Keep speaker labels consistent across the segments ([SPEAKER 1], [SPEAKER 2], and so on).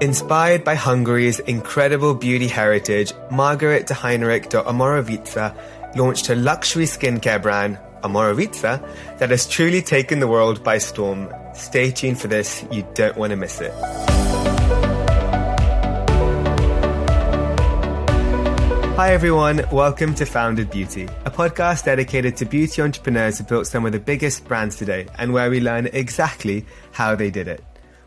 [SPEAKER 1] Inspired by Hungary's incredible beauty heritage, Margaret de Heinrich de Omorovicza launched her luxury skincare brand, Omorovicza, that has truly taken the world by storm. Stay tuned for this, you don't want to miss it. Hi everyone, welcome to Founded Beauty, a podcast dedicated to beauty entrepreneurs who built some of the biggest brands today and where we learn exactly how they did it.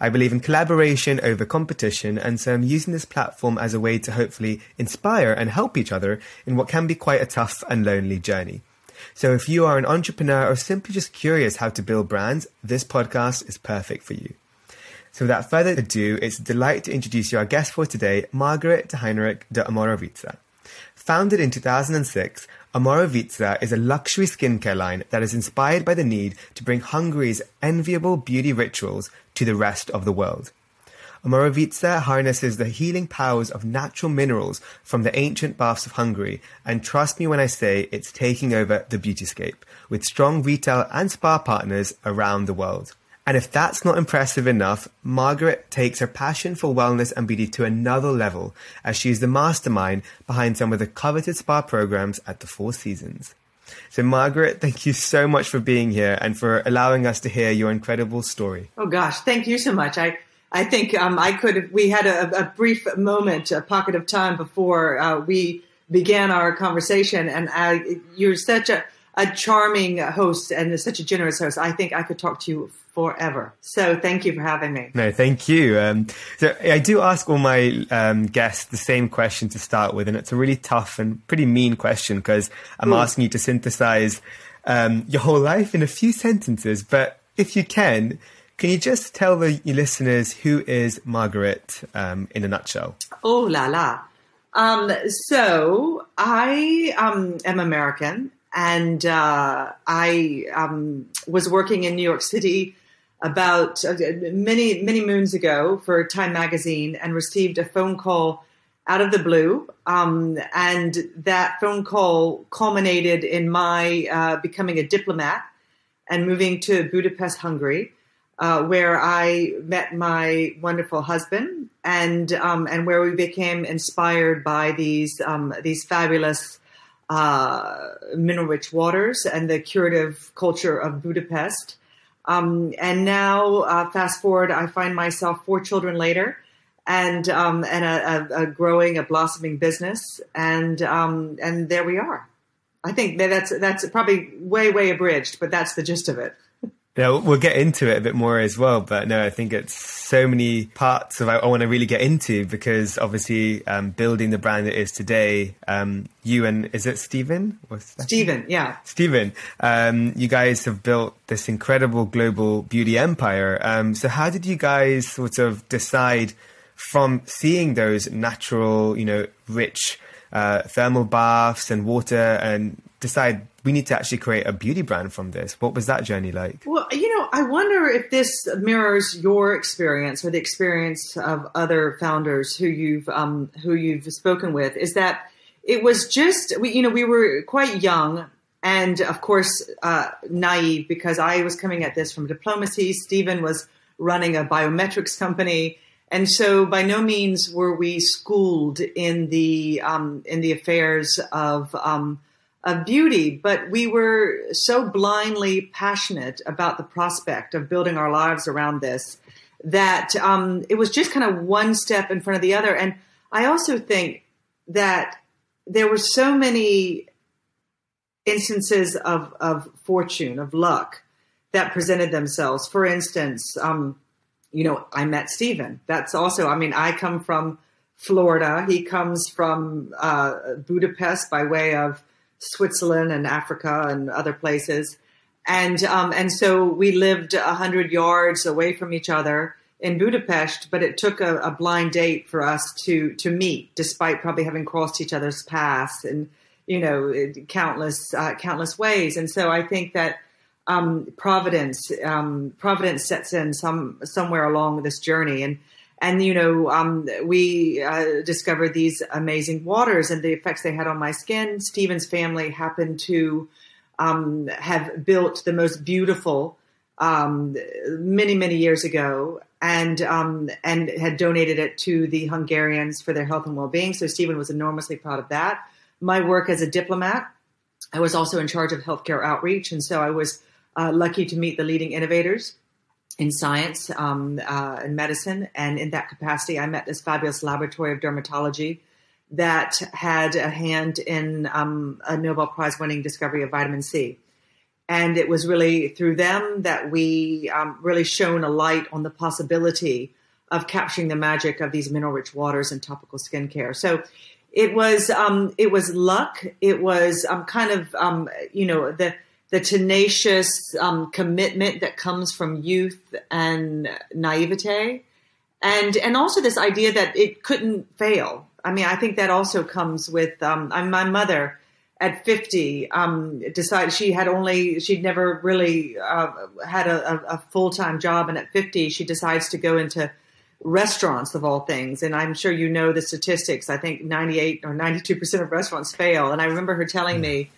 [SPEAKER 1] I believe in collaboration over competition, and so I'm using this platform as a way to hopefully inspire and help each other in what can be quite a tough and lonely journey. So if you are an entrepreneur or simply just curious how to build brands, this podcast is perfect for you. So without further ado, it's a delight to introduce you our guest for today, Margaret de Heinrich de Omorovicza. Founded in 2006, Omorovicza is a luxury skincare line that is inspired by the need to bring Hungary's enviable beauty rituals to the rest of the world. Omorovicza harnesses the healing powers of natural minerals from the ancient baths of Hungary, and trust me when I say it's taking over the beautyscape, with strong retail and spa partners around the world. And if that's not impressive enough, Margaret takes her passion for wellness and beauty to another level as she is the mastermind behind some of the coveted spa programs at the Four Seasons. So, Margaret, thank you so much for being here and for allowing us to hear your incredible story.
[SPEAKER 2] Oh gosh, thank you so much. I I think um, I could have. We had a, a, brief moment, a pocket of time before uh, we began our conversation, and I, you're such a, a charming host and such a generous host. I think I could talk to you forever. So thank you for having me.
[SPEAKER 1] No, thank you. Um, so I do ask all my um, guests the same question to start with, and it's a really tough and pretty mean question because I'm
[SPEAKER 2] Ooh.
[SPEAKER 1] asking you to synthesize um, your whole life in a few sentences. But if you can, can you just tell the listeners who is Margaret um, in a nutshell?
[SPEAKER 2] Oh la la. Um, so I um, am American, and uh, I um, was working in New York City about uh, many many moons ago for Time Magazine, and received a phone call out of the blue, um, and that phone call culminated in my uh, becoming a diplomat and moving to Budapest, Hungary uh, where I met my wonderful husband, and um, and where we became inspired by these um, these fabulous uh, mineral-rich waters and the curative culture of Budapest. Um, and now, uh, fast forward, I find myself four children later, and um, and a, a, a, growing, a blossoming business, and um, and there we are. I think that's that's probably way way abridged, but that's the gist of it.
[SPEAKER 1] Yeah, we'll get into it a bit more as well. But no, I think it's so many parts of I, I want to really get into because obviously um, building the brand it is today. Um, you and is it Stephen?
[SPEAKER 2] Stephen, yeah,
[SPEAKER 1] Stephen. Um, you guys have built this incredible global beauty empire. Um, so how did you guys sort of decide from seeing those natural, you know, rich uh, thermal baths and water and decide we need to actually create a beauty brand from this? What was that journey like?
[SPEAKER 2] Well, you know, I wonder if this mirrors your experience or the experience of other founders who you've um, who you've spoken with. Is that it was just we, you know, we were quite young and of course uh, naive because I was coming at this from diplomacy. Stephen was running a biometrics company. And so, by no means were we schooled in the um, in the affairs of um, of beauty, but we were so blindly passionate about the prospect of building our lives around this that um, it was just kind of one step in front of the other. And I also think that there were so many instances of, of fortune, of luck that presented themselves. For instance, um, you know, I met Stephen. That's also, I mean, I come from Florida. He comes from uh, Budapest by way of Switzerland and Africa and other places. And um, and so we lived a hundred yards away from each other in Budapest, but it took a, a, blind date for us to to meet, despite probably having crossed each other's paths in you know countless uh, countless ways. And so I think that um, Providence um, Providence sets in some somewhere along this journey, and and you know um, we uh, discovered these amazing waters and the effects they had on my skin. Stephen's family happened to um, have built the most beautiful um, many many years ago, and um, and had donated it to the Hungarians for their health and well being. So Stephen was enormously proud of that. My work as a diplomat, I was also in charge of healthcare outreach, and so I was uh, lucky to meet the leading innovators in science um, uh, and medicine. And in that capacity, I met this fabulous laboratory of dermatology that had a hand in um, a Nobel Prize winning discovery of vitamin C. And it was really through them that we um, really shone a light on the possibility of capturing the magic of these mineral rich waters and topical skincare. So it was um, it was luck. It was um, kind of um, you know the the tenacious um, commitment that comes from youth and naivete, and and also this idea that it couldn't fail. I mean, I think that also comes with um, my mother at 50 um, decided she had only she'd never really uh, had a, a full time job, and at 50 she decides to go into restaurants of all things. And I'm sure you know the statistics. I think 98 or 92 percent of restaurants fail. And I remember her telling me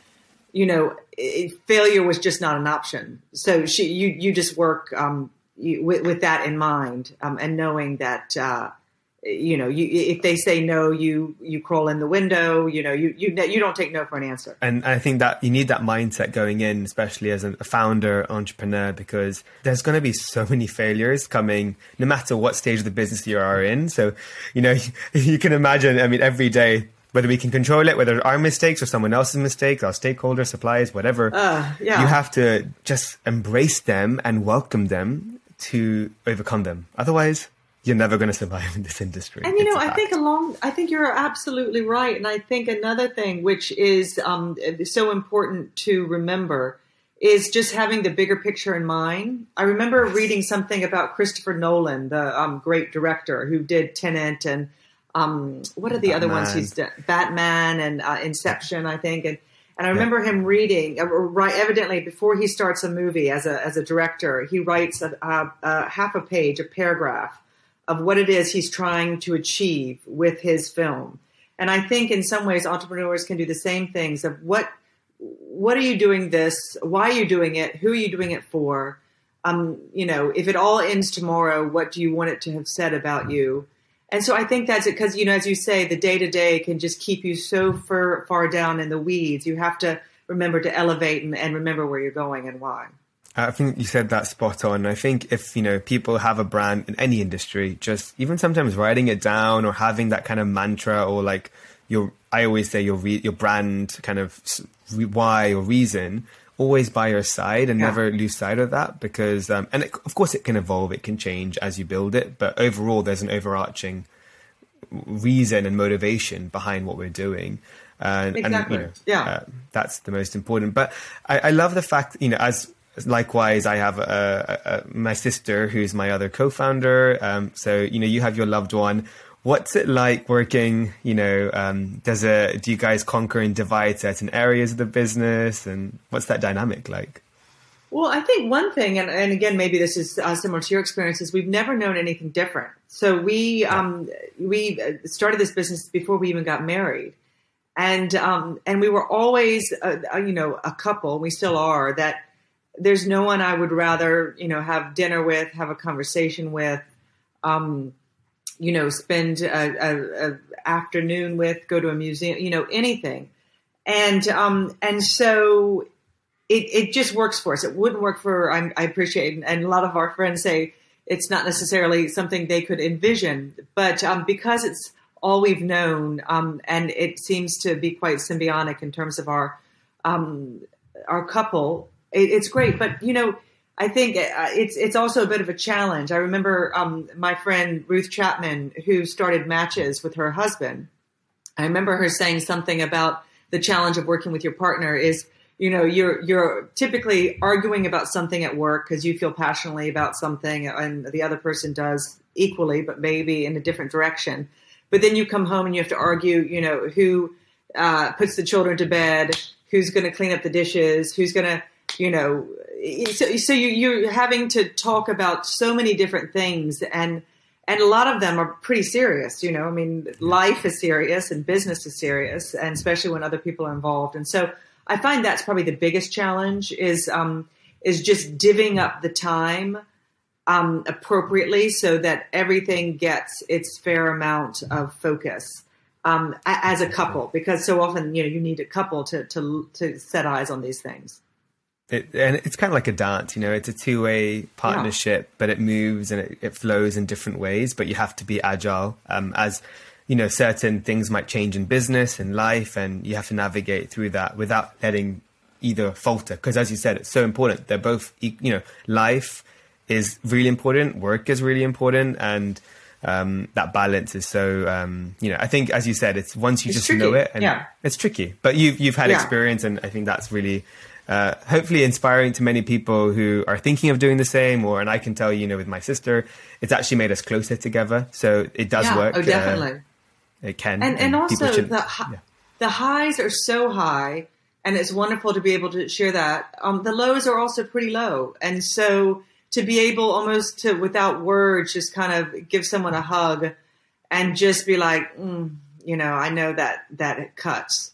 [SPEAKER 2] you know, it, failure was just not an option. So she, you, you just work um, you, with, with, that in mind um, and knowing that, uh, you know, you, if they say no, you you crawl in the window. You know, you you you don't take no for an answer.
[SPEAKER 1] And I think that you need that mindset going in, especially as a founder entrepreneur, because there's going to be so many failures coming, no matter what stage of the business you are in. So, you know, you can imagine. I mean, every day whether we can control it, whether our mistakes or someone else's mistakes, our stakeholders, suppliers, whatever. Uh, yeah. You have to just embrace them and welcome them to overcome them. Otherwise, you're never going to survive in this industry.
[SPEAKER 2] And you know, I think along, I think you're absolutely right. And I think another thing which is um, so important to remember is just having the bigger picture in mind. I remember reading something about Christopher Nolan, the um, great director who did Tenet and um, what are the Batman. other ones he's done? Batman and uh, Inception, I think. And and I remember yeah. him reading, uh, right, evidently before he starts a movie as a as a director, he writes a, a, a half a page, a paragraph of what it is he's trying to achieve with his film. And I think in some ways entrepreneurs can do the same things of what what are you doing this? Why are you doing it? Who are you doing it for? Um, you know, if it all ends tomorrow, what do you want it to have said about you? And so I think that's it because, you know, as you say, the day to day can just keep you so far, far down in the weeds. You have to remember to elevate and, and remember where you're going and why.
[SPEAKER 1] I think you said that spot on. I think if, you know, people have a brand in any industry, just even sometimes writing it down or having that kind of mantra or like your, I always say your, re, your brand kind of why or reason always by your side and yeah. never lose sight of that because um, and it, of course it can evolve it can change as you build it but overall there's an overarching reason and motivation behind what we're doing
[SPEAKER 2] uh, exactly. and you know yeah uh,
[SPEAKER 1] that's the most important but I, I, love the fact you know as likewise i have a, a, a, my sister who's my other co-founder um, so you know you have your loved one What's it like working? You know, um, does a do you guys conquer and divide certain areas of the business, and what's that dynamic like?
[SPEAKER 2] Well, I think one thing, and, and again, maybe this is uh, similar to your experiences. We've never known anything different. So we um, we started this business before we even got married, and um, and we were always, uh, uh, you know, a couple. We still are. That there's no one I would rather, you know, have dinner with, have a conversation with, um, you know, spend a, a, a afternoon with, go to a museum, you know, anything, and um, and so it, it just works for us. It wouldn't work for, I, I appreciate, and a lot of our friends say it's not necessarily something they could envision, but um, because it's all we've known, um, and it seems to be quite symbiotic in terms of our um, our couple. It, it's great, but you know, I think uh, it's it's also a bit of a challenge. I remember um, my friend Ruth Chapman, who started Matches with her husband. I remember her saying something about the challenge of working with your partner is you know you're you're typically arguing about something at work because you feel passionately about something and the other person does equally but maybe in a different direction but then you come home and you have to argue you know who uh, puts the children to bed who's going to clean up the dishes who's going to you know so, so you, you're having to talk about so many different things and and a lot of them are pretty serious you know i mean life is serious and business is serious and especially when other people are involved and so I find that's probably the biggest challenge is um, is just divvying up the time um, appropriately so that everything gets its fair amount of focus um, as a couple because so often you know you need a couple to to to set eyes on these things.
[SPEAKER 1] It, and it's kind of like a dance, you know. It's a two-way partnership, yeah. but it moves and it, it, flows in different ways. But you have to be agile, um, as you know, certain things might change in business and life, and you have to navigate through that without letting either falter. Because as you said, it's so important. They're both, you know, life is really important, work is really important, and um, that balance is so. Um, you know, I think as you said, it's once you
[SPEAKER 2] it's
[SPEAKER 1] just
[SPEAKER 2] tricky.
[SPEAKER 1] know it, and
[SPEAKER 2] yeah.
[SPEAKER 1] it's tricky. But you've you've had
[SPEAKER 2] yeah.
[SPEAKER 1] experience, and I think that's really. Uh, hopefully inspiring to many people who are thinking of doing the same or and i can tell you know with my sister it's actually made us closer together so it does
[SPEAKER 2] yeah.
[SPEAKER 1] work
[SPEAKER 2] oh definitely
[SPEAKER 1] uh, it can.
[SPEAKER 2] And, and, also
[SPEAKER 1] should,
[SPEAKER 2] the
[SPEAKER 1] yeah.
[SPEAKER 2] the highs are so high, and it's wonderful to be able to share that. Um, the lows are also pretty low, and so to be able almost to without words just kind of give someone a hug and just be like, mm, you know, I know that that it cuts.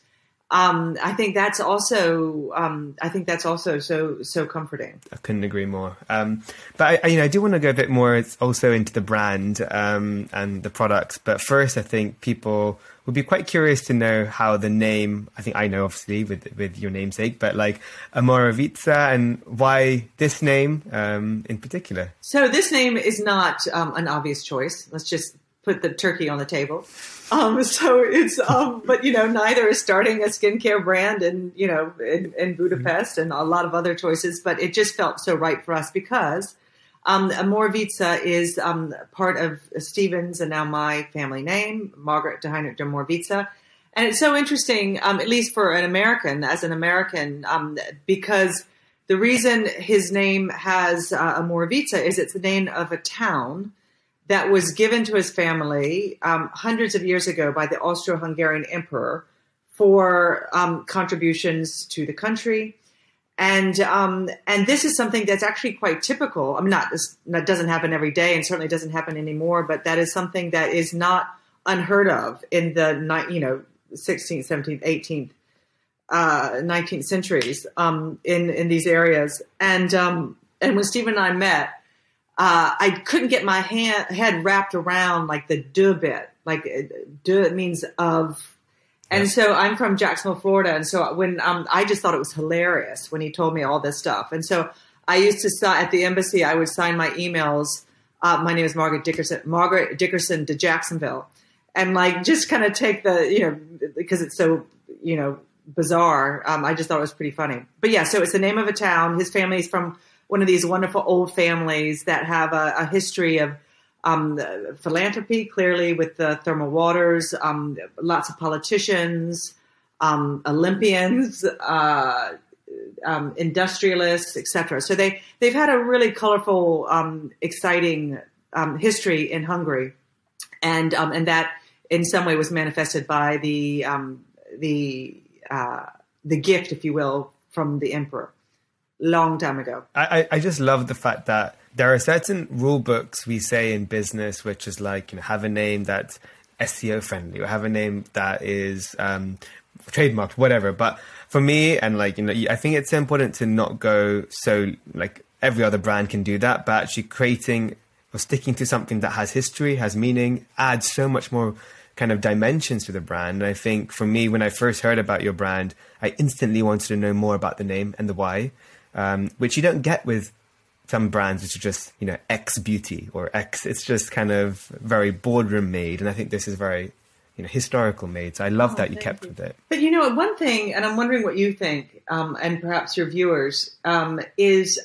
[SPEAKER 2] Um, I think that's also um, I think that's also so so comforting.
[SPEAKER 1] I couldn't agree more. Um, but I, you know, I do want to go a bit more also into the brand um, and the products. But first, I think people would be quite curious to know how the name. I think I know, obviously, with with your namesake, but like Omorovicza and why this name um, in particular.
[SPEAKER 2] So this name is not um, an obvious choice. Let's just put the turkey on the table. Um, so it's, um, but you know, neither is starting a skincare brand in, you know, in, in Budapest and a lot of other choices, but it just felt so right for us because, um, Omorovicza is, um, part of Stephen's and now my family name, Margaret de Heinrich de Omorovicza. And it's so interesting, um, at least for an American, as an American, um, because the reason his name has uh, Omorovicza is it's the name of a town that was given to his family um, hundreds of years ago by the Austro-Hungarian emperor for um, contributions to the country. And um, and this is something that's actually quite typical. I mean, not this doesn't happen every day, and certainly doesn't happen anymore. But that is something that is not unheard of in the you know 16th, 17th, 18th, uh, 19th centuries um, in in these areas. And um, and when Stephen and I met, uh, I couldn't get my hand, head wrapped around like the de bit. Like de means of. And yeah. so I'm from Jacksonville, Florida. And so when um, I just thought it was hilarious when he told me all this stuff. And so I used to sign at the embassy, I would sign my emails. Uh, my name is Margaret Dickerson, Margaret Dickerson to Jacksonville. And like just kind of take the, you know, because it's so, you know, bizarre. Um, I just thought it was pretty funny. But yeah, so it's the name of a town. His family's from one of these wonderful old families that have a, a history of um, philanthropy, clearly with the thermal waters, um, lots of politicians, um, Olympians, uh, um, industrialists, etc. So they they've had a really colorful, um, exciting um, history in Hungary. and and that in some way was manifested by the the uh, the gift, if you will, from the emperor long time ago.
[SPEAKER 1] I, I just love the fact that there are certain rule books we say in business, which is like you know have a name that's SEO friendly or have a name that is um, trademarked, whatever. But for me, and like you know, I think it's important to not go so like every other brand can do that, but actually creating or sticking to something that has history, has meaning, adds so much more kind of dimensions to the brand. And I think for me, when I first heard about your brand, I instantly wanted to know more about the name and the why, um, which you don't get with some brands which are just you know X beauty or X. It's just kind of very boardroom made, and I think this is very you know historical made. So I love oh, that you kept you. with it.
[SPEAKER 2] But you know one thing, and I'm wondering what you think, um, and perhaps your viewers, um, is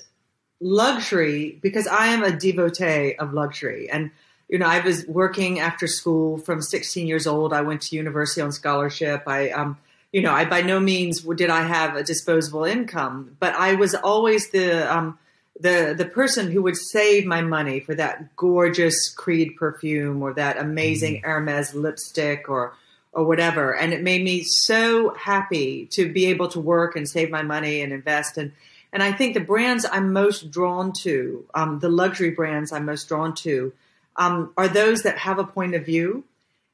[SPEAKER 2] luxury because I am a devotee of luxury and you know, I was working after school from 16 years old. I went to university on scholarship. I, um, you know, I by no means did I have a disposable income, but I was always the um, the the person who would save my money for that gorgeous Creed perfume or that amazing mm-hmm. Hermes lipstick or or whatever. And it made me so happy to be able to work and save my money and invest. And and I think the brands I'm most drawn to, um, the luxury brands I'm most drawn to, um, are those that have a point of view.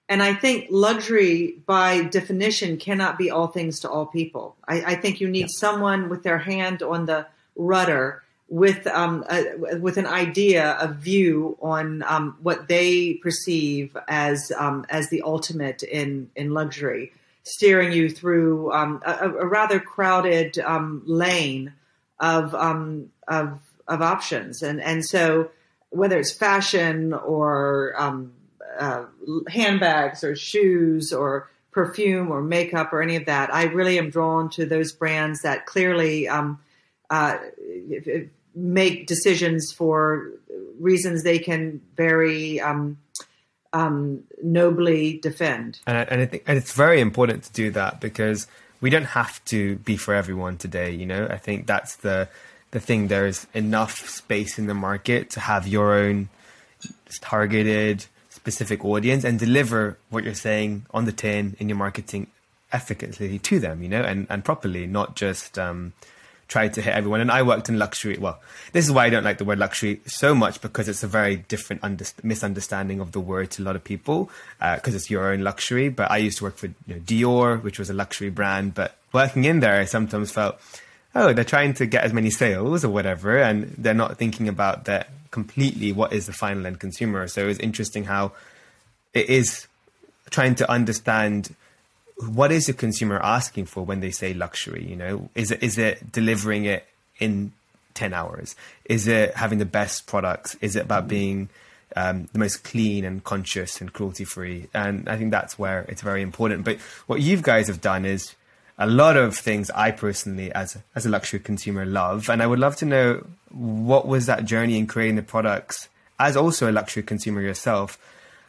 [SPEAKER 2] And I think luxury, by definition, cannot be all things to all people. I, I think you need yeah. someone with their hand on the rudder, with um, a, with an idea, a view on um, what they perceive as um, as the ultimate in in luxury, steering you through um, a, a, rather crowded um, lane of of of options. And and so whether it's fashion or um, uh, handbags or shoes or perfume or makeup or any of that, I really am drawn to those brands that clearly um, uh, make decisions for reasons they can very um, um, nobly defend.
[SPEAKER 1] And I, and I think and it's very important to do that because we don't have to be for everyone today. You know, I think that's the the thing there's enough space in the market to have your own targeted specific audience and deliver what you're saying on the tin in your marketing efficacy to them, you know, and, and properly, not just um, try to hit everyone. And I worked in luxury. Well, this is why I don't like the word luxury so much because it's a very different under- misunderstanding of the word to a lot of people because uh, it's your own luxury. But I used to work for you know, Dior, which was a luxury brand. But working in there, I sometimes felt oh, they're trying to get as many sales or whatever, and they're not thinking about that completely what is the final end consumer. So it's interesting how it is trying to understand what is the consumer asking for when they say luxury. You know, is it is it delivering it in ten hours? Is it having the best products? Is it about being um, the most clean and conscious and cruelty free? And I think that's where it's very important. But what you guys have done is a lot of things I personally, as as a luxury consumer, love, and I would love to know what was that journey in creating the products. As also a luxury consumer yourself,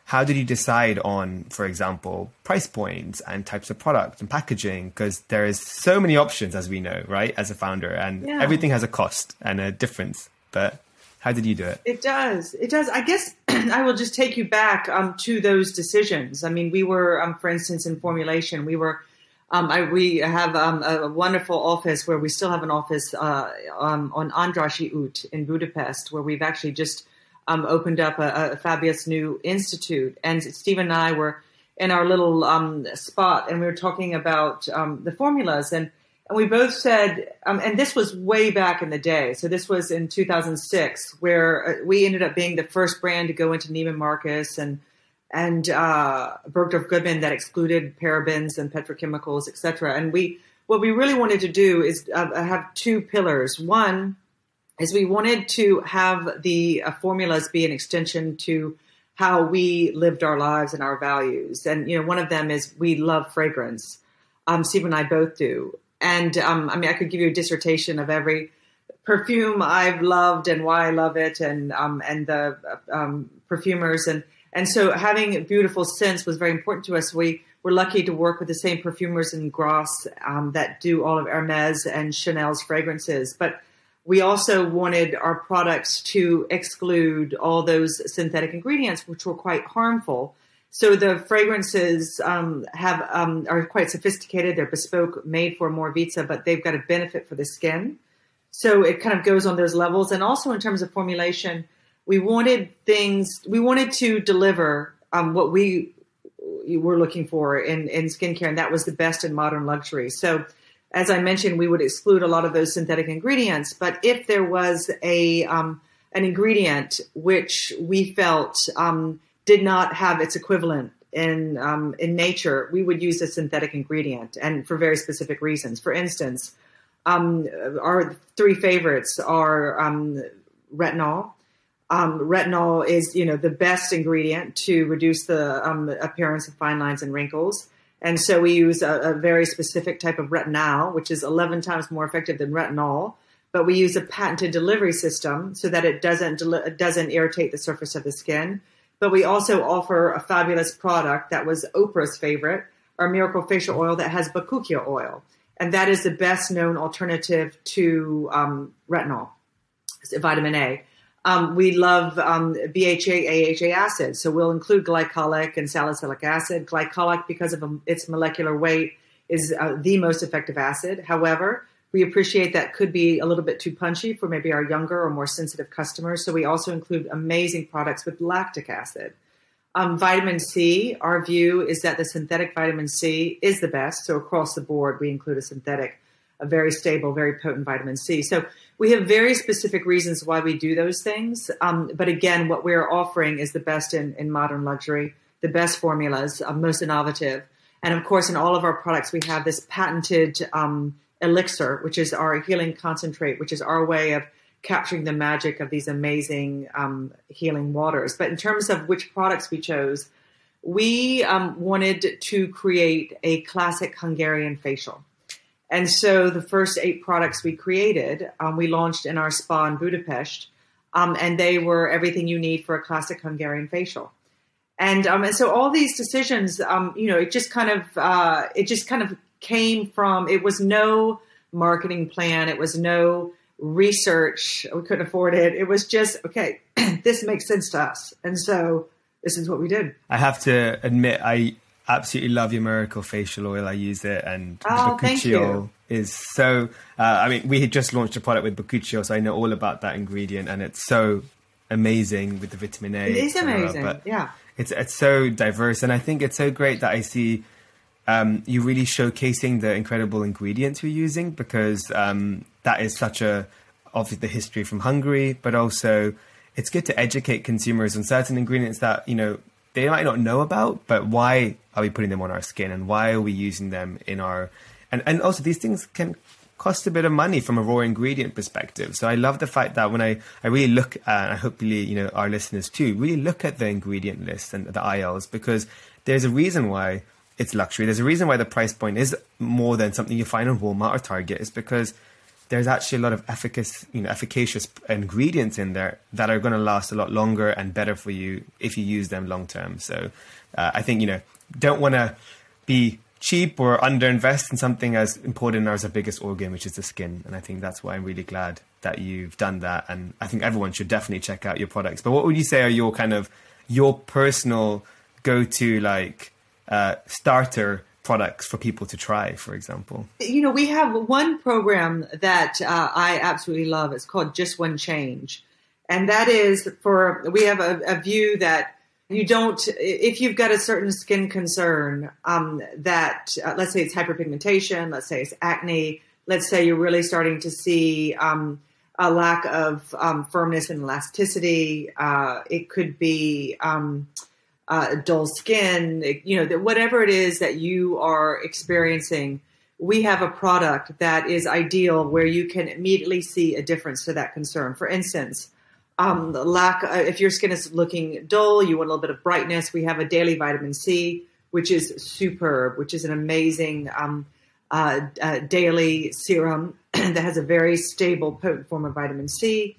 [SPEAKER 1] how did you decide on, for example, price points and types of products and packaging? Because there is so many options, as we know, right? As a founder, and yeah. everything has a cost and a difference. But how did you do it?
[SPEAKER 2] It does. It does. I guess I will just take you back um, to those decisions. I mean, we were, um, for instance, in formulation, we were um, I, we have um, a wonderful office where we still have an office uh, um, on Andrassy út in Budapest, where we've actually just um, opened up a, a, fabulous new institute. And Stephen and I were in our little um, spot, and we were talking about um, the formulas, and and we both said, and this was way back in the day. So this was in 2006, where uh, we ended up being the first brand to go into Neiman Marcus and and uh, Bergdorf Goodman that excluded parabens and petrochemicals, etc. And we, what we really wanted to do is uh, have two pillars. One is we wanted to have the uh, formulas be an extension to how we lived our lives and our values. And you know, one of them is we love fragrance. Um, Steve and I both do. And um, I mean, I could give you a dissertation of every perfume I've loved and why I love it, and um, and the um, perfumers and and so having beautiful scents was very important to us. We were lucky to work with the same perfumers in Grasse um, that do all of Hermes and Chanel's fragrances. But we also wanted our products to exclude all those synthetic ingredients, which were quite harmful. So the fragrances um, have um, are quite sophisticated. They're bespoke, made for Moravita, but they've got a benefit for the skin. So it kind of goes on those levels. And also in terms of formulation, we wanted things. We wanted to deliver um, what we were looking for in in skincare, and that was the best in modern luxury. So as I mentioned, we would exclude a lot of those synthetic ingredients. But if there was a um, an ingredient which we felt um, did not have its equivalent in um, in nature, we would use a synthetic ingredient, and for very specific reasons. For instance, um, our three favorites are um, retinol. Um, retinol is, you know, the best ingredient to reduce the appearance of fine lines and wrinkles. And so we use a, a, very specific type of retinol, which is 11 times more effective than retinol. But we use a patented delivery system so that it doesn't deli- doesn't irritate the surface of the skin. But we also offer a fabulous product that was Oprah's favorite, our Miracle Facial Oil that has Bakuchiol oil, and that is the best known alternative to um, retinol, vitamin A. Um, we love um, BHA, AHA acid, so we'll include glycolic and salicylic acid. Glycolic, because of um, its molecular weight, is uh, the most effective acid. However, we appreciate that could be a little bit too punchy for maybe our younger or more sensitive customers. So we also include amazing products with lactic acid. Um, vitamin C, our view is that the synthetic vitamin C is the best. So across the board, we include a synthetic, a very stable, very potent vitamin C. So we have very specific reasons why we do those things. Um, but again, what we're offering is the best in, in modern luxury, the best formulas, uh, most innovative. And of course, in all of our products, we have this patented um, elixir, which is our healing concentrate, which is our way of capturing the magic of these amazing um, healing waters. But in terms of which products we chose, we um, wanted to create a classic Hungarian facial. And so the first eight products we created, um, we launched in our spa in Budapest, um, and they were everything you need for a classic Hungarian facial. And, um, and so all these decisions, um, you know, it just kind of uh, it just kind of came from. It was no marketing plan. It was no research. We couldn't afford it. It was just okay. this makes sense to us, and so this is what we did.
[SPEAKER 1] I have to admit, I absolutely love your miracle facial oil. I use it, and
[SPEAKER 2] oh,
[SPEAKER 1] Bakuchiol is so. Uh, I mean, we had just launched a product with Bakuchiol, so I know all about that ingredient, and it's so amazing with the vitamin A.
[SPEAKER 2] It is amazing, but yeah.
[SPEAKER 1] It's it's so diverse, and I think it's so great that I see um, you really showcasing the incredible ingredients you're using because um, that is such a obviously the history from Hungary, but also it's good to educate consumers on certain ingredients that you know they might not know about, but why are we putting them on our skin and why are we using them in our and and also these things can cost a bit of money from a raw ingredient perspective. So I love the fact that when I, I really look at, and hopefully, you know, our listeners too, really look at the ingredient list and the aisles because there's a reason why it's luxury. There's a reason why the price point is more than something you find on Walmart or Target is because there's actually a lot of efficacious, you know, efficacious ingredients in there that are going to last a lot longer and better for you if you use them long term. So uh, I think you know don't want to be cheap or underinvest in something as important as our biggest organ, which is the skin. And I think that's why I'm really glad that you've done that. And I think everyone should definitely check out your products. But what would you say are your kind of your personal go to like uh, starter products for people to try, for example?
[SPEAKER 2] You know, we have one program that uh, I absolutely love. It's called Just One Change. And that is for, we have a, a view that you don't, if you've got a certain skin concern, um, that uh, let's say it's hyperpigmentation, let's say it's acne, let's say you're really starting to see um, a lack of um, firmness and elasticity, uh, it could be, um, uh, dull skin, you know, whatever it is that you are experiencing, we have a product that is ideal where you can immediately see a difference to that concern. For instance, um, lack uh, if your skin is looking dull, you want a little bit of brightness. We have a daily vitamin C, which is superb, which is an amazing um, uh, uh, daily serum that has a very stable, potent form of vitamin C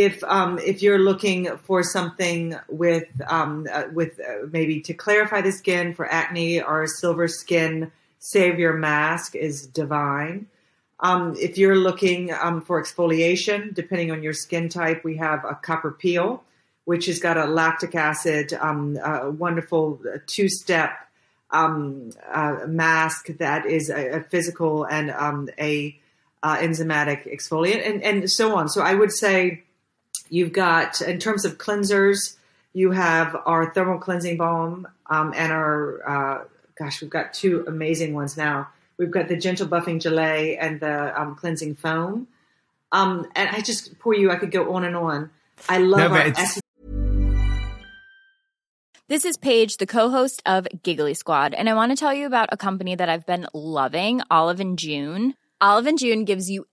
[SPEAKER 2] if um, if you're looking for something with um, uh, with uh, maybe to clarify the skin for acne, our silver skin savior mask is divine. Um, if you're looking um, for exfoliation, depending on your skin type, we have a copper peel, which has got a lactic acid, um, a wonderful two step um, uh, mask that is a, a physical and a uh, enzymatic exfoliant, and, and so on. So I would say you've got, in terms of cleansers, you have our thermal cleansing balm um, and our, uh, gosh, we've got two amazing ones now. We've got the gentle buffing gelée and the um, cleansing foam. Um, and I just, pour you, I could go on and on. I love
[SPEAKER 1] No, but
[SPEAKER 2] our
[SPEAKER 1] it's-
[SPEAKER 3] This is Paige, the co-host of Giggly Squad, and I want to tell you about a company that I've been loving, Olive and June. Olive and June gives you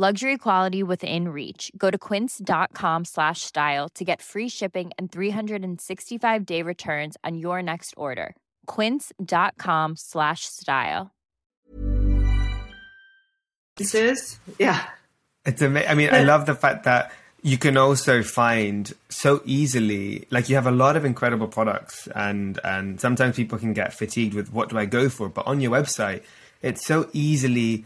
[SPEAKER 3] Luxury quality within reach. Go to quince.com slash style to get free shipping and 365 day returns on your next order. Quince.com slash style.
[SPEAKER 2] This is, yeah.
[SPEAKER 1] It's amazing. I mean, I love the fact that you can also find so easily, like you have a lot of incredible products, and and sometimes people can get fatigued with what do I go for. But on your website, it's so easily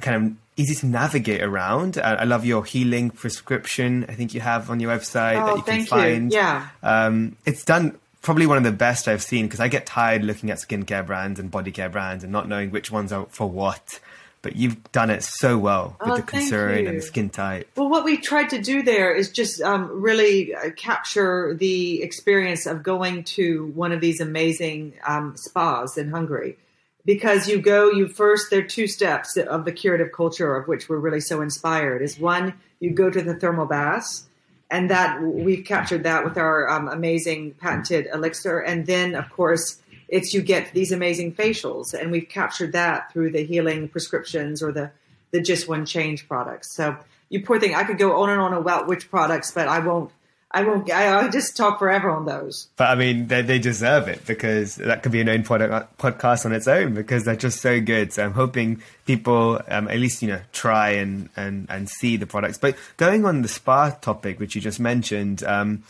[SPEAKER 1] kind of easy to navigate around. I, I love your healing prescription. I think you have on your website
[SPEAKER 2] Oh,
[SPEAKER 1] that you can
[SPEAKER 2] thank you.
[SPEAKER 1] find.
[SPEAKER 2] Yeah.
[SPEAKER 1] um, it's done. Probably one of the best I've seen because I get tired looking at skincare brands and body care brands and not knowing which ones are for what. But you've done it so well with
[SPEAKER 2] Oh,
[SPEAKER 1] the concern and the skin type.
[SPEAKER 2] Well, what we tried to do there is just um, really uh, capture the experience of going to one of these amazing um, spas in Hungary. Because you go, you first, there are two steps of the curative culture of which we're really so inspired. Is one, you go to the thermal baths, and that we've captured that with our um, amazing patented elixir. And then, of course, it's you get these amazing facials, and we've captured that through the healing prescriptions or the the just one change products. So you poor thing, I could go on and on about which products, but I won't. I won't. I, I'll just talk forever on those.
[SPEAKER 1] But I mean, they, they deserve it because that could be an own product, podcast on its own because they're just so good. So I'm hoping people um, at least you know try and, and and see the products. But going on the spa topic, which you just mentioned, um,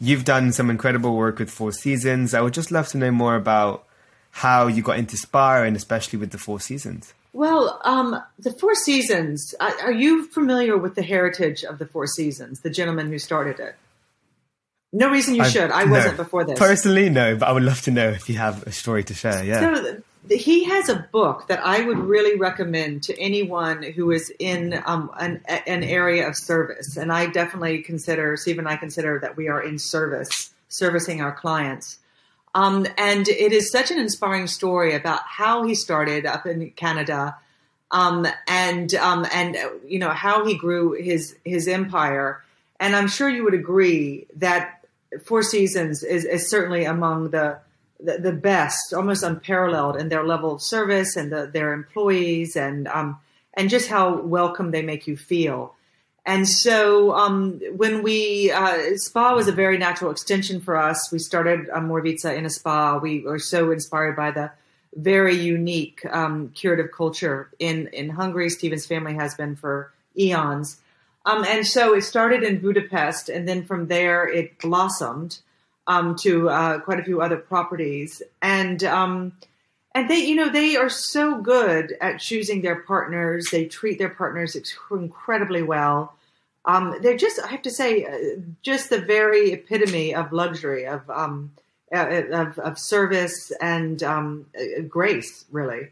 [SPEAKER 1] you've done some incredible work with Four Seasons. I would just love to know more about how you got into spa and especially with the Four Seasons.
[SPEAKER 2] Well, um, the Four Seasons. Are are you familiar with the heritage of the Four Seasons? The gentleman who started it. No reason you should. I
[SPEAKER 1] no.
[SPEAKER 2] wasn't before this.
[SPEAKER 1] Personally, no, but I would love to know if you have a story to share. Yeah.
[SPEAKER 2] So he has a book that I would really recommend to anyone who is in um, an, an area of service. And I definitely consider, Steve and I consider that we are in service, servicing our clients. Um, and it is such an inspiring story about how he started up in Canada, um, and um, and you know how he grew his his empire. And I'm sure you would agree that Four Seasons is, is certainly among the, the the best, almost unparalleled in their level of service and the, their employees and um, and just how welcome they make you feel. And so um, when we, uh, spa was a very natural extension for us. We started um, Moravitsa in a spa. We were so inspired by the very unique um, curative culture in, in Hungary. Stephen's family has been for eons. Um, and so it started in Budapest, and then from there it blossomed um, to uh, quite a few other properties. And um, and they, you know, they are so good at choosing their partners. They treat their partners incredibly well. Um, they're just, I have to say, uh, just the very epitome of luxury, of um, uh, of, of, service and um, uh, grace, really.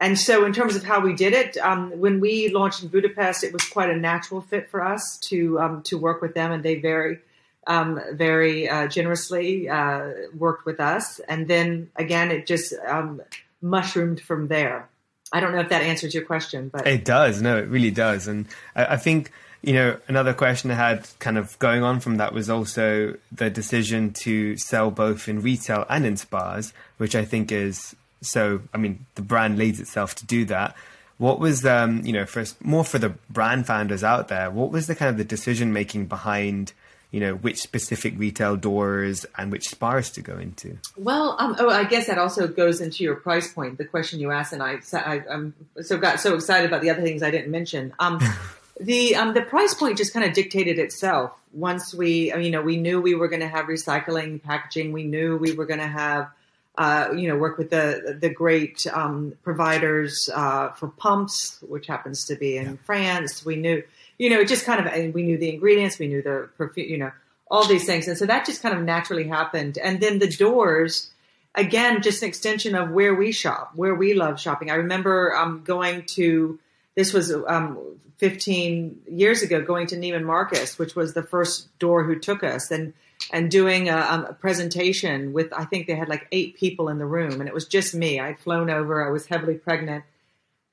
[SPEAKER 2] And so, in terms of how we did it, um, when we launched in Budapest, it was quite a natural fit for us to um, to work with them, and they very, um, very uh, generously uh, worked with us. And then again, it just um, mushroomed from there. I don't know if that answers your question, but
[SPEAKER 1] it does. No, it really does. And I, I think you know another question I had kind of going on from that was also the decision to sell both in retail and in spas, which I think is so, I mean, the brand leads itself to do that. What was, um, you know, first more for the brand founders out there? What was the kind of the decision making behind, you know, which specific retail doors and which spas to go into?
[SPEAKER 2] Well, um, oh, I guess that also goes into your price point. The question you asked, and I, I am so got so excited about the other things I didn't mention. Um, the um, the price point just kind of dictated itself. Once we, you know, we knew we were going to have recycling packaging. We knew we were going to have uh, you know, work with the the great um, providers uh, for pumps, which happens to be in yeah. France. We knew, you know, just kind of we knew the ingredients, we knew the perfume, you know, all these things, and so that just kind of naturally happened. And then the doors, again, just an extension of where we shop, where we love shopping. I remember um, going to this was um, 15 years ago, going to Neiman Marcus, which was the first door who took us, and and doing a, um, a, presentation with I think they had like eight people in the room, and it was just me. I'd flown over. I was heavily pregnant,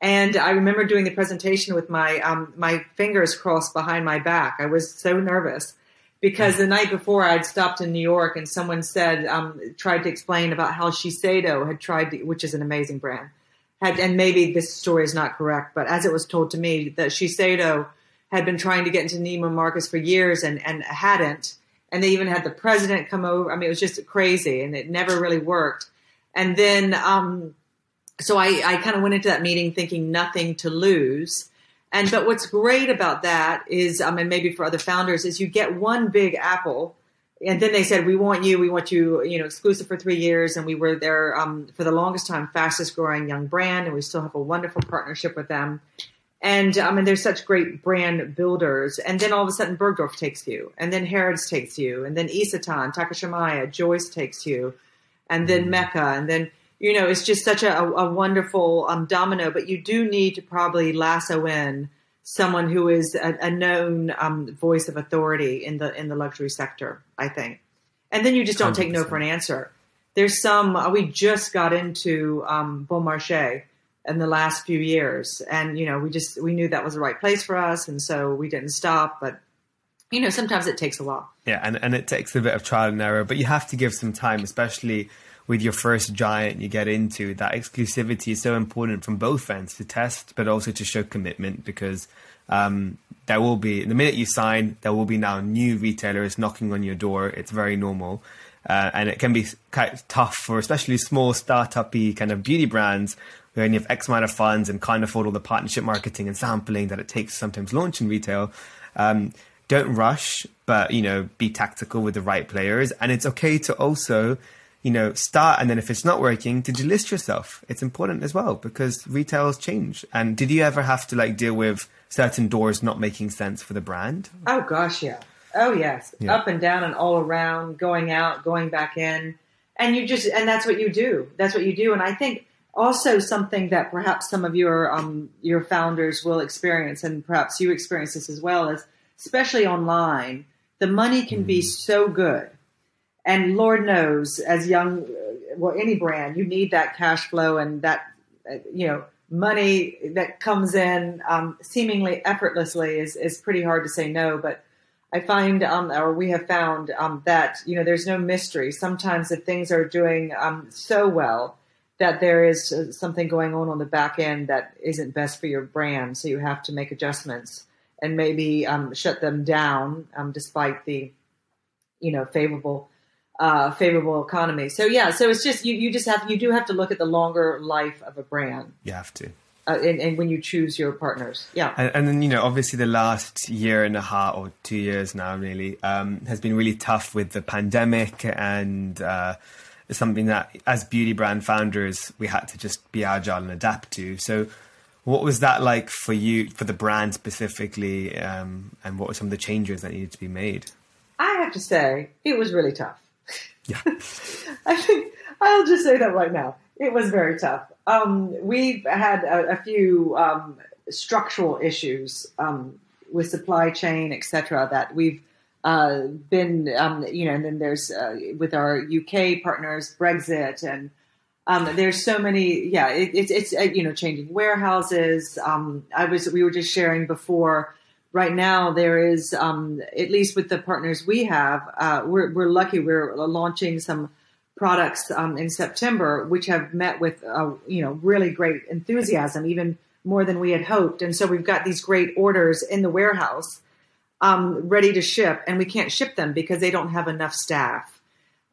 [SPEAKER 2] and I remember doing the presentation with my um, my fingers crossed behind my back. I was so nervous because the night before I'd stopped in New York, and someone said um, tried to explain about how Shiseido had tried, to, which is an amazing brand, had and maybe this story is not correct, but as it was told to me, that Shiseido had been trying to get into Neiman Marcus for years and and hadn't and they even had the president come over. I mean, it was just crazy, and it never really worked. And then, um, so I, I kind of went into that meeting thinking nothing to lose. And but what's great about that is, I mean, maybe for other founders, is you get one big apple, and then they said, "We want you. We want you. You know, exclusive for three years." And we were there um, for the longest time, fastest growing young brand, and we still have a wonderful partnership with them. And I mean, there's such great brand builders. And then all of a sudden, Bergdorf takes you, and then Harrods takes you, and then Isetan, Takashimaya, Joyce takes you, and then mm. Mecca, and then you know, it's just such a, a wonderful um, domino. But you do need to probably lasso in someone who is a, a known um, voice of authority in the in the luxury sector. I think, and then you just don't 100%. take no for an answer. There's some. Uh, we just got into um, Bon Marché in the last few years. And, you know, we just, we knew that was the right place for us. And so we didn't stop. But, you know, sometimes it takes a while.
[SPEAKER 1] Yeah. And, and it takes a bit of trial and error, but you have to give some time, especially with your first giant you get into. That exclusivity is so important from both ends to test, but also to show commitment because um, there will be, the minute you sign, there will be now new retailers knocking on your door. It's very normal. Uh, and it can be quite tough for especially small startup-y kind of beauty brands where you have X amount of funds and can't afford all the partnership marketing and sampling that it takes to sometimes launch in retail. Um, don't rush, but you know, be tactical with the right players. And it's okay to also, you know, start and then if it's not working, to delist yourself. It's important as well because retails change. And did you ever have to like deal with certain doors not making sense for the brand?
[SPEAKER 2] Oh gosh, yeah. Oh yes, yeah. up and down and all around, going out, going back in, and you just and that's what you do. That's what you do. And I think also something that perhaps some of your um, your founders will experience, and perhaps you experience this as well, is especially online, the money can be mm-hmm. so good, and Lord knows, as young, well, any brand, you need that cash flow and that uh, you know money that comes in um, seemingly effortlessly is is pretty hard to say no, but. I find, um, or we have found, um, that you know there's no mystery. Sometimes if things are doing um, so well, that there is something going on on the back end that isn't best for your brand, so you have to make adjustments. and maybe um, shut them down um, despite the you know favorable uh, favorable economy. So yeah, so it's just you, you just have you do have to look at the longer life of a brand.
[SPEAKER 1] You have to.
[SPEAKER 2] Uh, and, and, when you choose your partners, yeah,
[SPEAKER 1] and, and, then you know, obviously, the last year and a half or two years now, really, um, has been really tough with the pandemic, and uh, something that, as beauty brand founders, we had to just be agile and adapt to. So, what was that like for you, for the brand specifically, um, and what were some of the changes that needed to be made?
[SPEAKER 2] I have to say, it was really tough.
[SPEAKER 1] Yeah.
[SPEAKER 2] I think I'll just say that right now. It was very tough. Um, we've had a, a few um, structural issues um, with supply chain, etc. that we've uh, been, um, you know, and then there's uh, with our UK partners, Brexit, and um, there's so many, yeah, it, it's, it's, uh, you know, changing warehouses. Um, I was, we were just sharing before right now there is um, at least with the partners we have uh, we're, we're, lucky we're launching some products um, in september which have met with uh, you know really great enthusiasm even more than we had hoped. And so we've got these great orders in the warehouse um, ready to ship and we can't ship them because they don't have enough staff.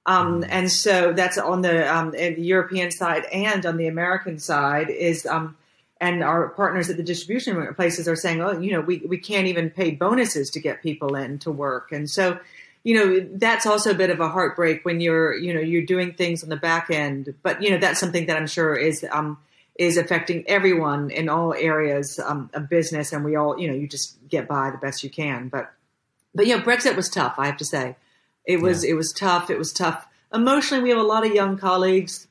[SPEAKER 2] Um, and so that's on the, um, the european side and on the american side is um, and our partners at the distribution places are saying, oh, you know, we, we can't even pay bonuses to get people in to work. And so, you know, that's also a bit of a heartbreak when you're, you know, you're doing things on the back end. But, you know, that's something that I'm sure is, um, is affecting everyone in all areas um, of business. And we all, you know, you just get by the best you can. But, but, you know, Brexit was tough, I have to say. It was, yeah. it was tough. It was tough. Emotionally, we have a lot of young colleagues.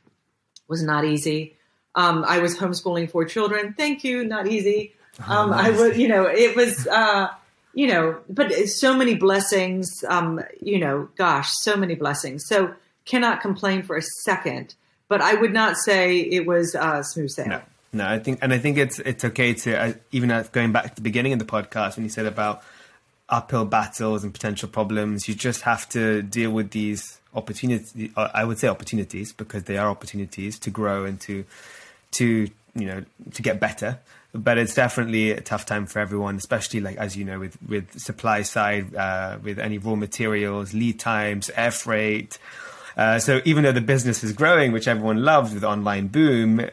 [SPEAKER 2] It was not easy. Um, I was homeschooling four children. Thank you. Not easy. Oh, um, nice. I was, you know, it was, uh, you know, but so many blessings. Um, you know, gosh, so many blessings. So cannot complain for a second. But I would not say it was uh, smooth sailing.
[SPEAKER 1] No. No, I think, and I think it's it's okay to uh, even uh, going back to the beginning of the podcast when you said about uphill battles and potential problems. You just have to deal with these opportunities. Uh, I would say opportunities because they are opportunities to grow and to to you know to get better. But it's definitely a tough time for everyone especially like as you know with with supply side uh, with any raw materials lead times air freight. Uh, so even though the business is growing which everyone loves with online boom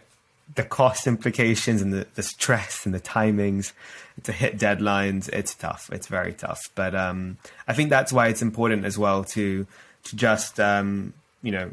[SPEAKER 1] the cost implications and the, the stress and the timings to hit deadlines it's tough. It's very tough. But um, i think that's why it's important as well to to just um, you know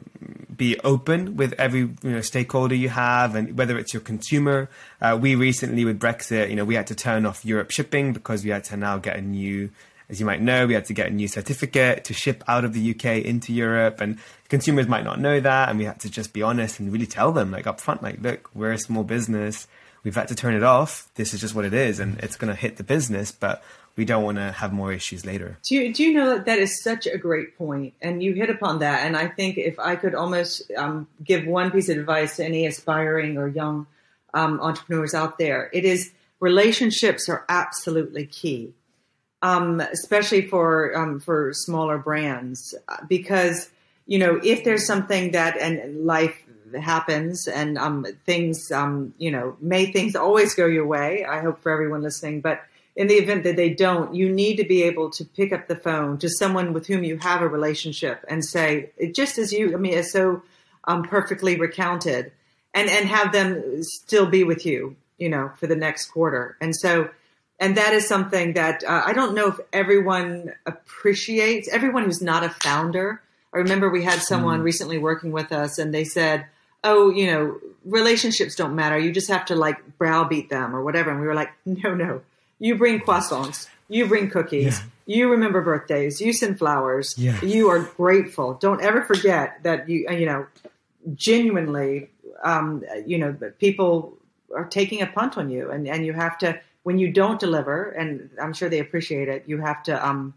[SPEAKER 1] be open with every you know stakeholder you have and whether it's your consumer. Uh, we recently with brexit you know we had to turn off europe shipping because we had to now get a new as you might know we had to get a new certificate to ship out of the uk into europe and consumers might not know that and we had to just be honest and really tell them like up front like look we're a small business. We've had to turn it off. This is just what it is and it's going to hit the business. But we don't want to have more issues later.
[SPEAKER 2] Do you, do you know that that is such a great point, and you hit upon that. And I think if I could almost um, give one piece of advice to any aspiring or young um, entrepreneurs out there, it is relationships are absolutely key, um, especially for um, for smaller brands, because you know if there's something that and life happens and um, things um, you know may things always go your way. I hope for everyone listening, but in the event that they don't, you need to be able to pick up the phone to someone with whom you have a relationship and say, just as you, I mean, it's so um, perfectly recounted, and and have them still be with you, you know, for the next quarter. And so, and that is something that uh, I don't know if everyone appreciates. Everyone who's not a founder. I remember we had someone mm. recently working with us, and they said, "Oh, you know, relationships don't matter. You just have to like browbeat them or whatever." And we were like, "No, no." You bring croissants. You bring cookies. Yeah. You remember birthdays. You send flowers.
[SPEAKER 1] Yeah.
[SPEAKER 2] You are grateful. Don't ever forget that you, you know, genuinely, um, you know, people are taking a punt on you and, and you have to, when you don't deliver, and I'm sure they appreciate it, you have to, um,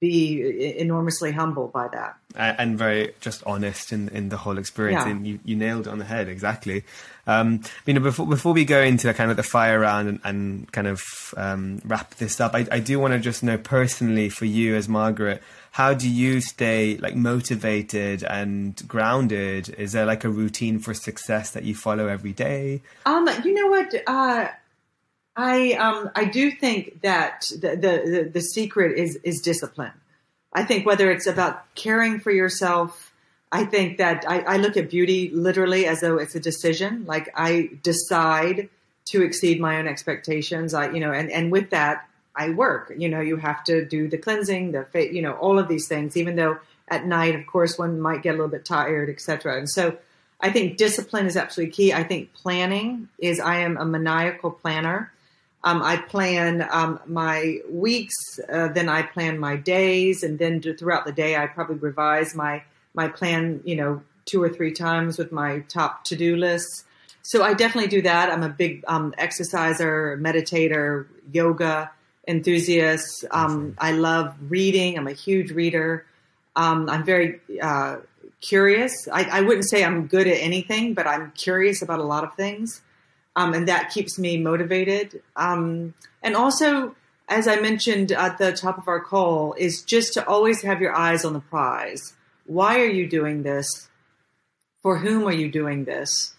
[SPEAKER 2] be enormously humble by that.
[SPEAKER 1] And very just honest in, in the whole experience. Yeah. and you, you nailed it on the head exactly. Um, you know before before we go into kind of the fire round and, and kind of um, wrap this up I, I do want to just know personally for you as Margaret how do you stay like motivated and grounded? Is there like a routine for success that you follow every day?
[SPEAKER 2] Um you know what? Uh I um, I do think that the, the the secret is is discipline. I think whether it's about caring for yourself, I think that I, I look at beauty literally as though it's a decision. Like I decide to exceed my own expectations. I you know, and and with that I work. You know, you have to do the cleansing, the you know, all of these things. Even though at night, of course, one might get a little bit tired, etc. And so I think discipline is absolutely key. I think planning is. I am a maniacal planner. Um, I plan um, my weeks, uh, then I plan my days, and then throughout the day, I probably revise my my plan. You know, two or three times with my top to do lists. So I definitely do that. I'm a big um, exerciser, meditator, yoga enthusiast. Um, I love reading. I'm a huge reader. Um, I'm very uh, curious. I, I, wouldn't say I'm good at anything, but I'm curious about a lot of things um, and that keeps me motivated. Um, and also, as I mentioned at the top of our call, is just to always have your eyes on the prize. Why are you doing this? For whom are you doing this?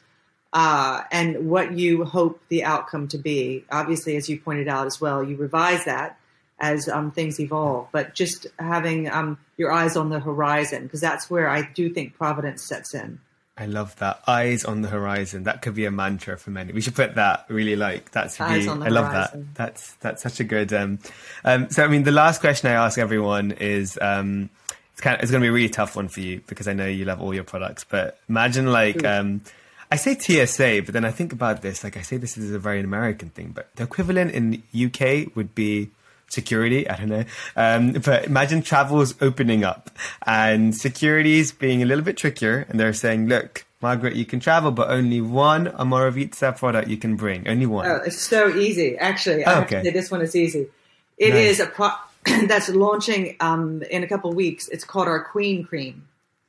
[SPEAKER 2] Uh, and what you hope the outcome to be. Obviously, as you pointed out as well, you revise that as um, things evolve. But just having um, your eyes on the horizon, because that's where I do think providence sets in.
[SPEAKER 1] I love that. Eyes on the horizon. That could be a mantra for many. We should put that really like that's really, I love that. That's that's such a good um, um so I mean the last question I ask everyone is um it's kind of, it's going to be a really tough one for you because I know you love all your products, but imagine like um I say TSA, but then I think about this like I say this is a very American thing, but the equivalent in UK would be security. I don't know. Um, but imagine travel's opening up and securities being a little bit trickier. And they're saying, look, Margaret, you can travel, but only one Omorovicza product you can bring. Only one.
[SPEAKER 2] Oh, it's so easy. Actually, I okay. this one is easy. It nice. is a pro that's launching um, in a couple weeks. It's called our Queen Cream.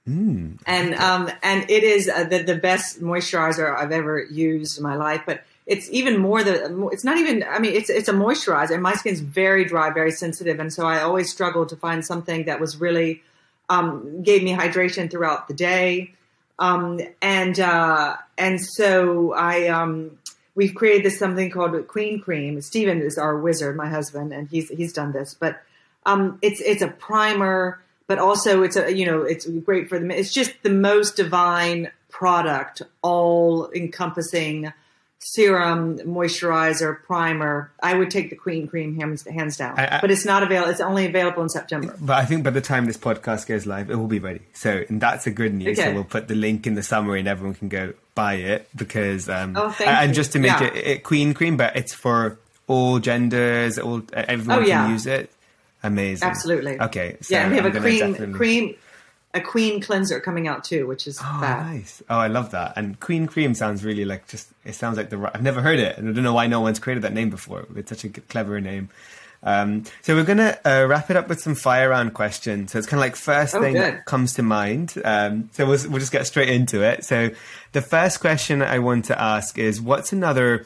[SPEAKER 2] Mm, and um, and it is uh, the, the best moisturizer I've ever used in my life. But it's even more the it's not even i mean it's it's a moisturizer. And my skin's very dry very sensitive and so i always struggled to find something that was really um, gave me hydration throughout the day. Um, and uh, and so i um, we've created this something called queen cream. Stephen is our wizard my husband and he's he's done this. But um, it's it's a primer but also it's a you know it's great for the it's just the most divine product all encompassing serum, moisturizer, primer. I would take the Queen Cream hands, hands down. I, I, but it's not available. It's only available in September.
[SPEAKER 1] But I think by the time this podcast goes live, it will be ready. So and that's a good news. Okay. So we'll put the link in the summary, and everyone can go buy it because. Um,
[SPEAKER 2] oh,
[SPEAKER 1] and
[SPEAKER 2] you.
[SPEAKER 1] just to make yeah. it, it, Queen Cream, but it's for all genders. All everyone oh, yeah. can use it. Amazing.
[SPEAKER 2] Absolutely.
[SPEAKER 1] Okay.
[SPEAKER 2] So yeah, and we have I'm a cream definitely... cream a queen cleanser coming out too, which is
[SPEAKER 1] oh, nice. Oh, I love that. And queen cream sounds really like just. It sounds like the. right. I've never heard it, and I don't know why no one's created that name before. It's such a clever name. Um, so we're gonna uh, wrap it up with some fire round questions. So it's kind of like first oh, thing good. that comes to mind. Um, so we'll, we'll just get straight into it. So the first question I want to ask is, what's another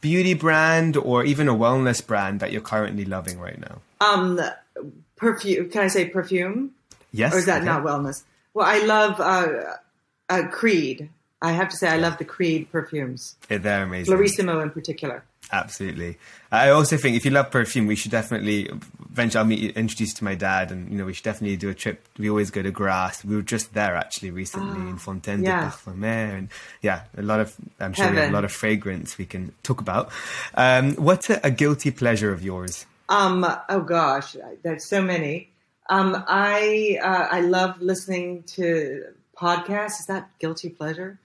[SPEAKER 1] beauty brand or even a wellness brand that you're currently loving right now?
[SPEAKER 2] Um, perfume. Can I say perfume?
[SPEAKER 1] Yes.
[SPEAKER 2] Or is that okay. not wellness? Well, I love uh, uh, Creed. I have to say, I love the Creed perfumes.
[SPEAKER 1] Yeah, they're amazing.
[SPEAKER 2] Fleurissimo in particular.
[SPEAKER 1] Absolutely. I also think if you love perfume, we should definitely venture. I'll meet you, introduce you to my dad, and you know we should definitely do a trip. We always go to Grasse. We were just there actually recently oh, in Fontaine yeah. de Parfumeur, and yeah, a lot of I'm sure we have a lot of fragrance we can talk about. Um, what's a, a guilty pleasure of yours?
[SPEAKER 2] Um, oh gosh, there's so many. Um, I uh, I love listening to podcasts. Is that guilty pleasure?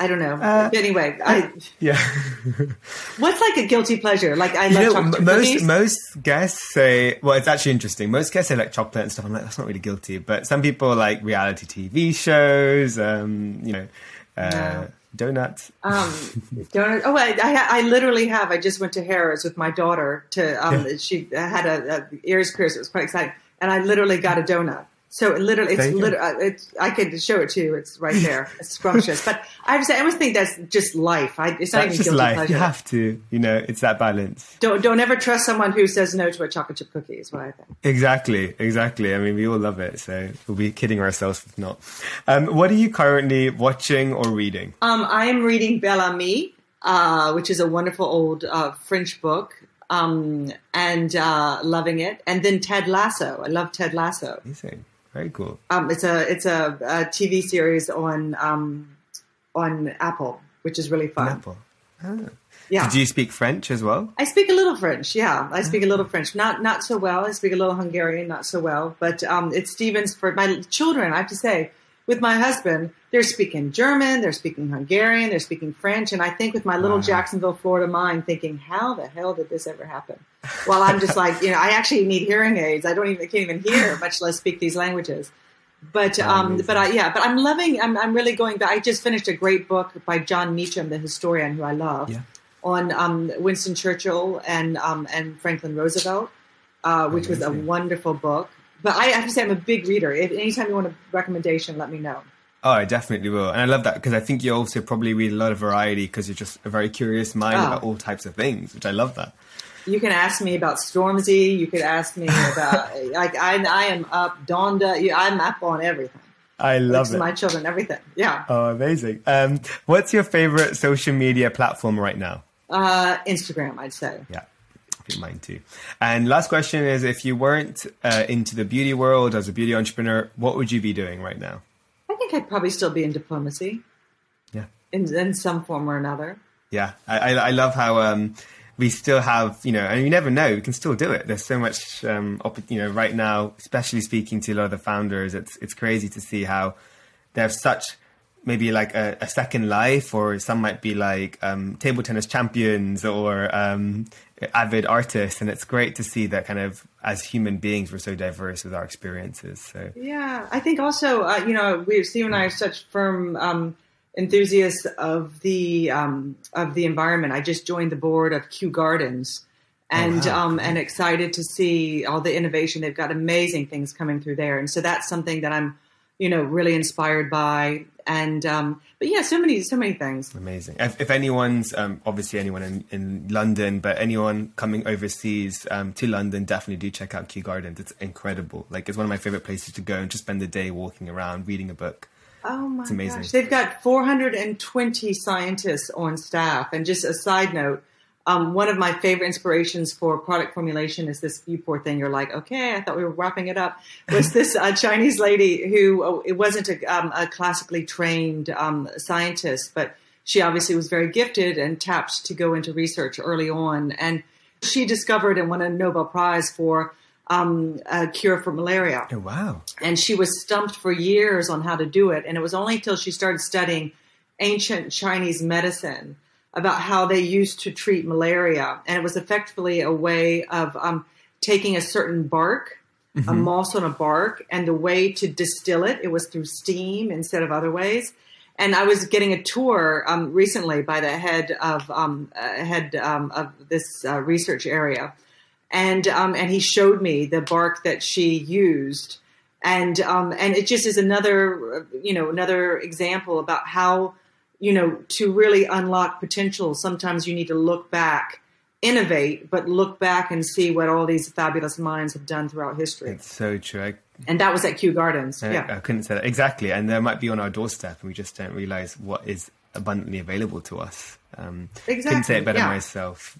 [SPEAKER 2] I don't know. Uh, anyway, I
[SPEAKER 1] yeah.
[SPEAKER 2] what's like a guilty pleasure? Like I love know,
[SPEAKER 1] most cookies. most guests say. Well, it's actually interesting. Most guests say like chocolate and stuff. I'm like, that's not really guilty. But some people like reality TV shows. Um, you know. Uh, no. Donuts.
[SPEAKER 2] Um, donuts. Oh, I, I, I, literally have. I just went to Harrods with my daughter. To um, yeah. she had a, a ears pierced. It was quite exciting and I literally got a donut. So it literally, it's literally, it's, I could show it to you. It's right there. It's scrumptious. but I have to say, I always think that's just life. I, it's not
[SPEAKER 1] that's
[SPEAKER 2] even
[SPEAKER 1] just life. Pleasure. You have to, you know, it's that balance.
[SPEAKER 2] Don't, don't ever trust someone who says no to a chocolate chip cookie is what I think.
[SPEAKER 1] Exactly. Exactly. I mean, we all love it. So we'll be kidding ourselves if not. Um, what are you currently watching or reading?
[SPEAKER 2] Um, I am reading Bel Ami uh, which is a wonderful old uh, French book, um, and uh, loving it. And then Ted Lasso. I love Ted Lasso.
[SPEAKER 1] Amazing. Very cool.
[SPEAKER 2] Um, it's a it's a, a TV series on um, on Apple, which is really fun.
[SPEAKER 1] Apple. Ah.
[SPEAKER 2] Yeah.
[SPEAKER 1] Did you speak French as well?
[SPEAKER 2] I speak a little French. Yeah, I speak a little French. Not not so well. I speak a little Hungarian, not so well. But um, it's Stevens for my children. I have to say, with my husband, they're speaking German, they're speaking Hungarian, they're speaking French, and I think with my little Jacksonville, Florida mind, thinking, how the hell did this ever happen? Well, I'm just like, you know, I actually need hearing aids. I don't even I can't even hear, much less speak these languages. But um, but I yeah, but I'm loving. I'm I'm really going back. I just finished a great book by Jon Meacham, the historian who I love,
[SPEAKER 1] Yeah.
[SPEAKER 2] on um, Winston Churchill and um, and Franklin Roosevelt, uh, which was a wonderful book. But I have to say, I'm a big reader. If anytime you want a recommendation, let me know.
[SPEAKER 1] Oh, I definitely will. And I love that because I think you also probably read a lot of variety because you're just a very curious mind
[SPEAKER 2] Oh.
[SPEAKER 1] about all types of things, which I love that.
[SPEAKER 2] You can ask me about Stormzy. You could ask me about like I I am up Donda. I'm up on everything.
[SPEAKER 1] I love it.
[SPEAKER 2] My children, everything. Yeah.
[SPEAKER 1] Oh, amazing. Um, what's your favorite social media platform right now?
[SPEAKER 2] Uh, Instagram, I'd say.
[SPEAKER 1] Yeah, mine too. And last question is if you weren't uh, into the beauty world as a beauty entrepreneur, what would you be doing right now?
[SPEAKER 2] I think I'd probably still be in diplomacy
[SPEAKER 1] Yeah.
[SPEAKER 2] in, in some form or another.
[SPEAKER 1] Yeah, I, I, I love how um, we still have, you know, and you never know, we can still do it. There's so much, um, opp- you know, right now, especially speaking to a lot of the founders, it's it's crazy to see how they have such maybe like a, a second life, or some might be like um, table tennis champions or um, avid artists, and it's great to see that kind of as human beings we're so diverse with our experiences. So
[SPEAKER 2] Yeah, I think also, uh, you know, we Steve and I are such firm um, enthusiasts of the um, of the environment. I just joined the board of Kew Gardens, and
[SPEAKER 1] wow.
[SPEAKER 2] um, and excited to see all the innovation. They've got amazing things coming through there, and so that's something that I'm, you know, really inspired by. And um, but yeah, so many so many things.
[SPEAKER 1] Amazing. If, if anyone's, um, obviously anyone in, in London, but anyone coming overseas um, to London, definitely do check out Kew Gardens. It's incredible. Like, it's one of my favorite places to go and just spend the day walking around, reading a book.
[SPEAKER 2] Oh my
[SPEAKER 1] It's amazing.
[SPEAKER 2] gosh. They've got 420 scientists on staff. And just a side note, um, one of my favorite inspirations for product formulation is this, you poor thing, you're like, okay, I thought we were wrapping it up, was this uh, Chinese lady who, oh, it wasn't a, um, a classically trained um, scientist, but she obviously was very gifted and tapped to go into research early on. And she discovered and won a Nobel Prize for um, a cure for malaria
[SPEAKER 1] Oh, wow.
[SPEAKER 2] and she was stumped for years on how to do it. And it was only until she started studying ancient Chinese medicine about how they used to treat malaria, and it was effectively a way of um, taking a certain bark, a moss on a bark, and the way to distill it. It was through steam instead of other ways. And I was getting a tour um, recently by the head of um, uh, head um, of this uh, research area, and um, and he showed me the bark that she used, and um, and it just is another uh, you know another example about how you know to really unlock potential. Sometimes you need to look back, innovate, but look back and see what all these fabulous minds have done throughout history.
[SPEAKER 1] It's so true. I,
[SPEAKER 2] And that was at Kew Gardens.
[SPEAKER 1] I-
[SPEAKER 2] yeah.
[SPEAKER 1] I couldn't say that. Exactly. And they might be on our doorstep and we just don't realize what is abundantly available to us. Um, Couldn't say it better
[SPEAKER 2] yeah.
[SPEAKER 1] myself.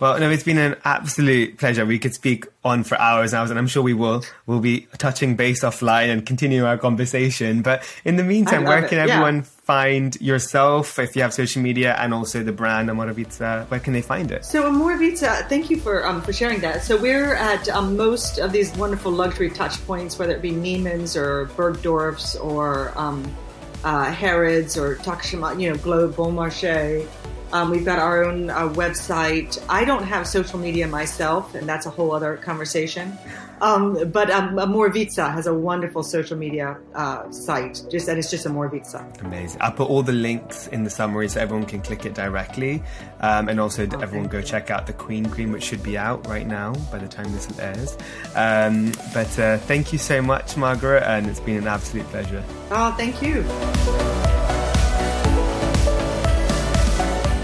[SPEAKER 1] Well, no, it's been an absolute pleasure. We could speak on for hours and hours, and I'm sure we will. We'll be touching base offline and continue our conversation. But in the meantime, where
[SPEAKER 2] it,
[SPEAKER 1] can
[SPEAKER 2] yeah.
[SPEAKER 1] everyone find yourself if you have social media and also the brand Omorovicza? Where can they find it?
[SPEAKER 2] So Omorovicza, thank you for um, for sharing that. So we're at um, most of these wonderful luxury touch points, whether it be Neiman's or Bergdorf's or um, uh, Harrods or Takashima, you know, Globe, Bon Marché. Um, we've got our own uh, website. I don't have social media myself, and that's a whole other conversation. Um, but um, Omorovicza has a wonderful social media uh, site, just and it's just a Vita.
[SPEAKER 1] Amazing. I'll put all the links in the summary so everyone can click it directly. Um, and also, everyone go check out the Queen Cream, which should be out right now by the time this airs. Um, but uh, thank you so much, Margaret, and it's been an absolute pleasure.
[SPEAKER 2] Oh, thank you.